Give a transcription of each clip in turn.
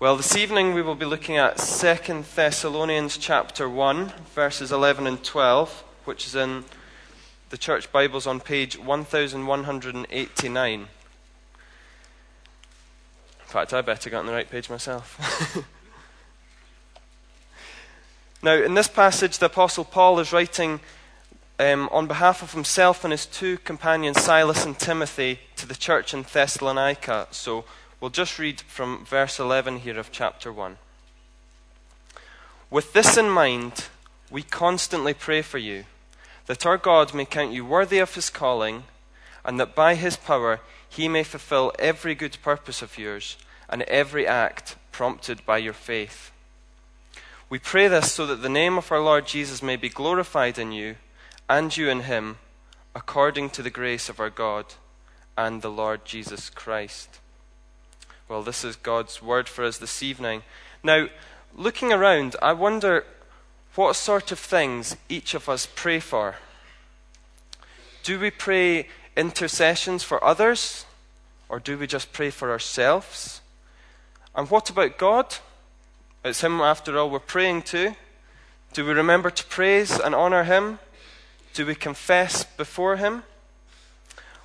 Well, this evening we will be looking at 2 Thessalonians chapter 1, verses 11 and 12, which is in the church Bibles on page 1189. In fact, I better get on the right page myself. now, in this passage, the Apostle Paul is writing um, on behalf of himself and his two companions, Silas and Timothy, to the church in Thessalonica. So, We'll just read from verse 11 here of chapter 1. With this in mind, we constantly pray for you, that our God may count you worthy of his calling, and that by his power he may fulfill every good purpose of yours and every act prompted by your faith. We pray this so that the name of our Lord Jesus may be glorified in you and you in him, according to the grace of our God and the Lord Jesus Christ. Well, this is God's word for us this evening. Now, looking around, I wonder what sort of things each of us pray for. Do we pray intercessions for others, or do we just pray for ourselves? And what about God? It's Him, after all, we're praying to. Do we remember to praise and honor Him? Do we confess before Him?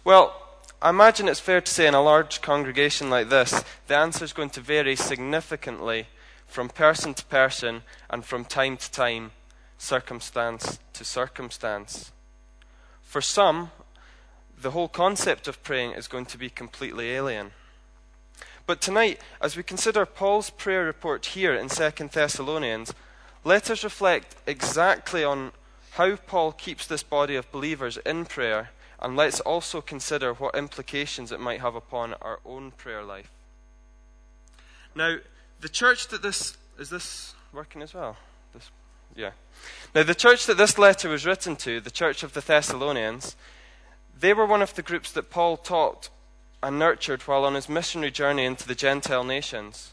Well, I imagine it's fair to say in a large congregation like this, the answer is going to vary significantly from person to person and from time to time, circumstance to circumstance. For some, the whole concept of praying is going to be completely alien. But tonight, as we consider Paul's prayer report here in 2 Thessalonians, let us reflect exactly on how Paul keeps this body of believers in prayer and let's also consider what implications it might have upon our own prayer life. Now, the church that this is this working as well? This yeah. Now the church that this letter was written to, the church of the Thessalonians, they were one of the groups that Paul taught and nurtured while on his missionary journey into the Gentile nations.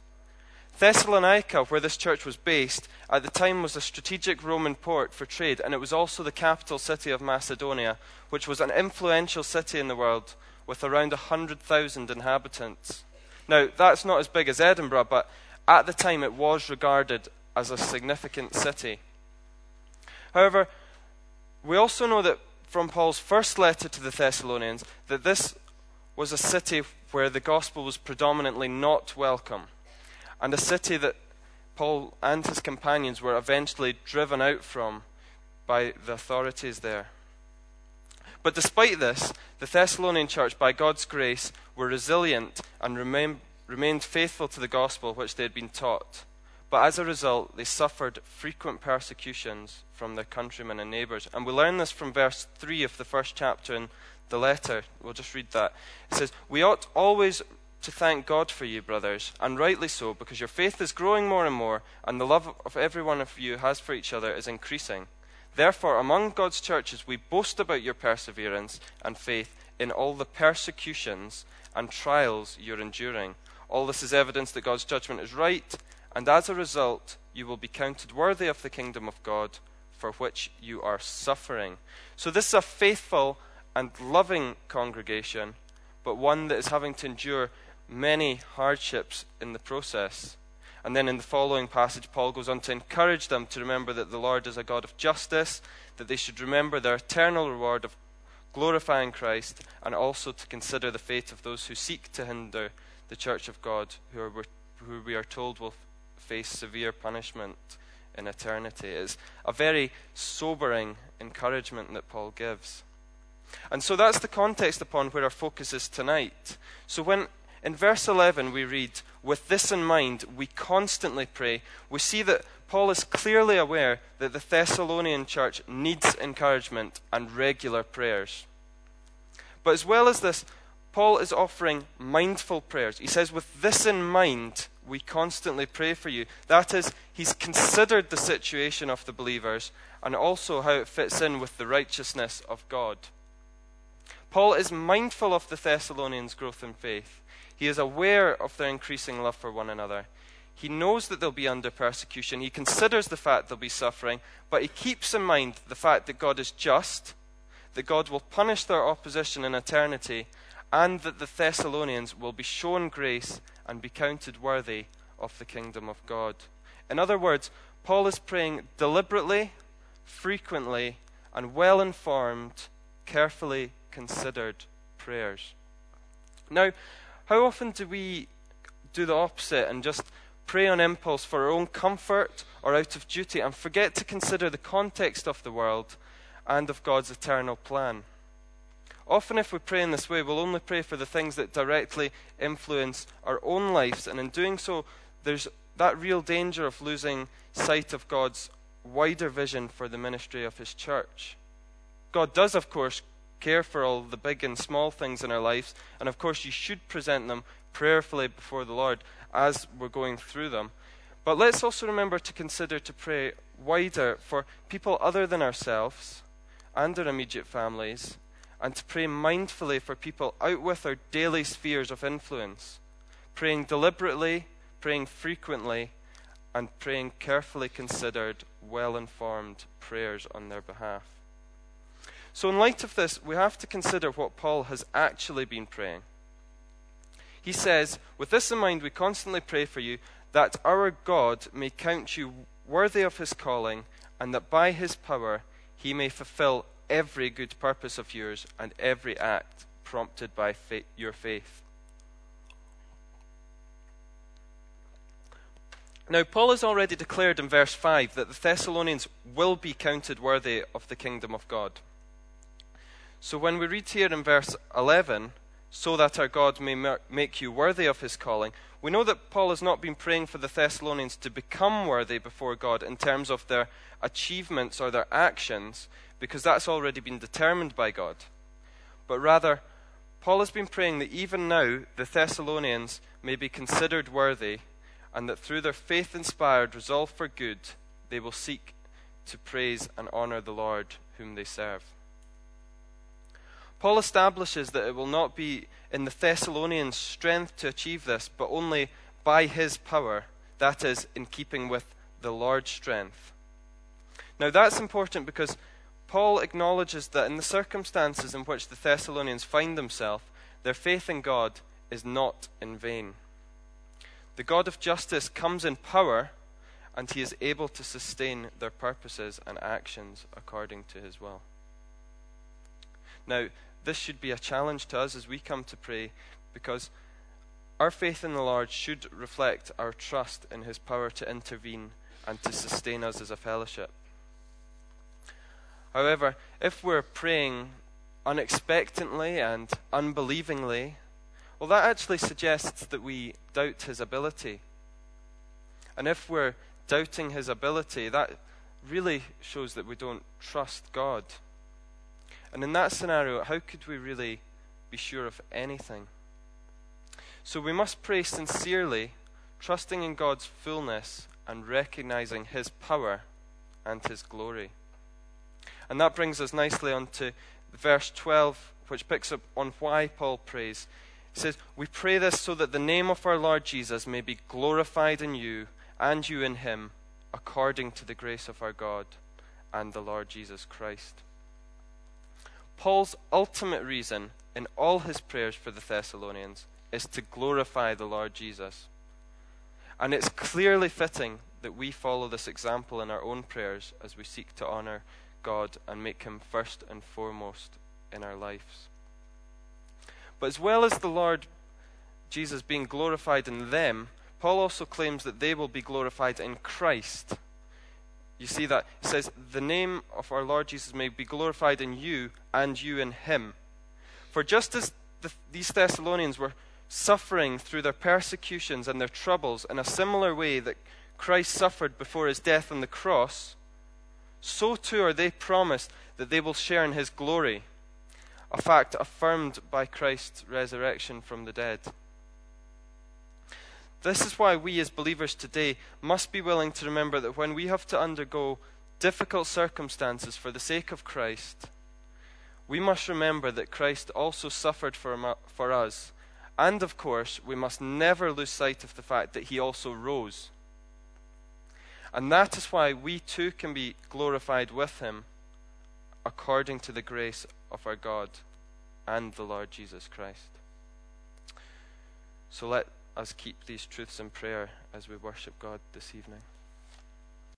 Thessalonica, where this church was based, at the time was a strategic Roman port for trade, and it was also the capital city of Macedonia, which was an influential city in the world with around 100,000 inhabitants. Now, that's not as big as Edinburgh, but at the time it was regarded as a significant city. However, we also know that from Paul's first letter to the Thessalonians that this was a city where the gospel was predominantly not welcome and a city that Paul and his companions were eventually driven out from by the authorities there. But despite this, the Thessalonian church, by God's grace, were resilient and remain, remained faithful to the gospel which they had been taught. But as a result, they suffered frequent persecutions from their countrymen and neighbors. And we learn this from verse 3 of the first chapter in the letter. We'll just read that. It says, We ought always to thank God for you, brothers, and rightly so, because your faith is growing more and more, and the love of every one of you has for each other is increasing. Therefore, among God's churches, we boast about your perseverance and faith in all the persecutions and trials you're enduring. All this is evidence that God's judgment is right, and as a result, you will be counted worthy of the kingdom of God for which you are suffering. So, this is a faithful and loving congregation, but one that is having to endure many hardships in the process. And then in the following passage, Paul goes on to encourage them to remember that the Lord is a God of justice, that they should remember their eternal reward of glorifying Christ, and also to consider the fate of those who seek to hinder the church of God, who, are, who we are told will face severe punishment in eternity. It's a very sobering encouragement that Paul gives. And so that's the context upon where our focus is tonight. So when in verse 11, we read, With this in mind, we constantly pray. We see that Paul is clearly aware that the Thessalonian church needs encouragement and regular prayers. But as well as this, Paul is offering mindful prayers. He says, With this in mind, we constantly pray for you. That is, he's considered the situation of the believers and also how it fits in with the righteousness of God. Paul is mindful of the Thessalonians' growth in faith. He is aware of their increasing love for one another. He knows that they'll be under persecution. He considers the fact they'll be suffering, but he keeps in mind the fact that God is just, that God will punish their opposition in eternity, and that the Thessalonians will be shown grace and be counted worthy of the kingdom of God. In other words, Paul is praying deliberately, frequently, and well informed, carefully considered prayers. Now, how often do we do the opposite and just pray on impulse for our own comfort or out of duty and forget to consider the context of the world and of God's eternal plan? Often, if we pray in this way, we'll only pray for the things that directly influence our own lives, and in doing so, there's that real danger of losing sight of God's wider vision for the ministry of His church. God does, of course, care for all the big and small things in our lives, and of course, you should present them prayerfully before the Lord as we're going through them. But let's also remember to consider to pray wider for people other than ourselves and our immediate families and to pray mindfully for people out with our daily spheres of influence, praying deliberately, praying frequently, and praying carefully considered, well informed prayers on their behalf. So, in light of this, we have to consider what Paul has actually been praying. He says, With this in mind, we constantly pray for you that our God may count you worthy of his calling, and that by his power he may fulfill every good purpose of yours and every act prompted by your faith. Now, Paul has already declared in verse 5 that the Thessalonians will be counted worthy of the kingdom of God. So, when we read here in verse 11, so that our God may make you worthy of his calling, we know that Paul has not been praying for the Thessalonians to become worthy before God in terms of their achievements or their actions, because that's already been determined by God. But rather, Paul has been praying that even now the Thessalonians may be considered worthy, and that through their faith inspired resolve for good, they will seek to praise and honor the Lord whom they serve. Paul establishes that it will not be in the Thessalonians' strength to achieve this, but only by his power, that is, in keeping with the Lord's strength. Now, that's important because Paul acknowledges that in the circumstances in which the Thessalonians find themselves, their faith in God is not in vain. The God of justice comes in power, and he is able to sustain their purposes and actions according to his will. Now, this should be a challenge to us as we come to pray because our faith in the Lord should reflect our trust in his power to intervene and to sustain us as a fellowship. However, if we're praying unexpectantly and unbelievingly, well, that actually suggests that we doubt his ability. And if we're doubting his ability, that really shows that we don't trust God. And in that scenario, how could we really be sure of anything? So we must pray sincerely, trusting in God's fullness and recognizing his power and his glory. And that brings us nicely on to verse 12, which picks up on why Paul prays. He says, We pray this so that the name of our Lord Jesus may be glorified in you and you in him, according to the grace of our God and the Lord Jesus Christ. Paul's ultimate reason in all his prayers for the Thessalonians is to glorify the Lord Jesus. And it's clearly fitting that we follow this example in our own prayers as we seek to honor God and make Him first and foremost in our lives. But as well as the Lord Jesus being glorified in them, Paul also claims that they will be glorified in Christ. You see that? it says, The name of our Lord Jesus may be glorified in you and you in Him. For just as the, these Thessalonians were suffering through their persecutions and their troubles in a similar way that Christ suffered before his death on the cross, so too are they promised that they will share in his glory, a fact affirmed by Christ's resurrection from the dead. This is why we as believers today must be willing to remember that when we have to undergo difficult circumstances for the sake of Christ, we must remember that Christ also suffered for, for us. And of course, we must never lose sight of the fact that he also rose. And that is why we too can be glorified with him according to the grace of our God and the Lord Jesus Christ. So let us keep these truths in prayer as we worship God this evening.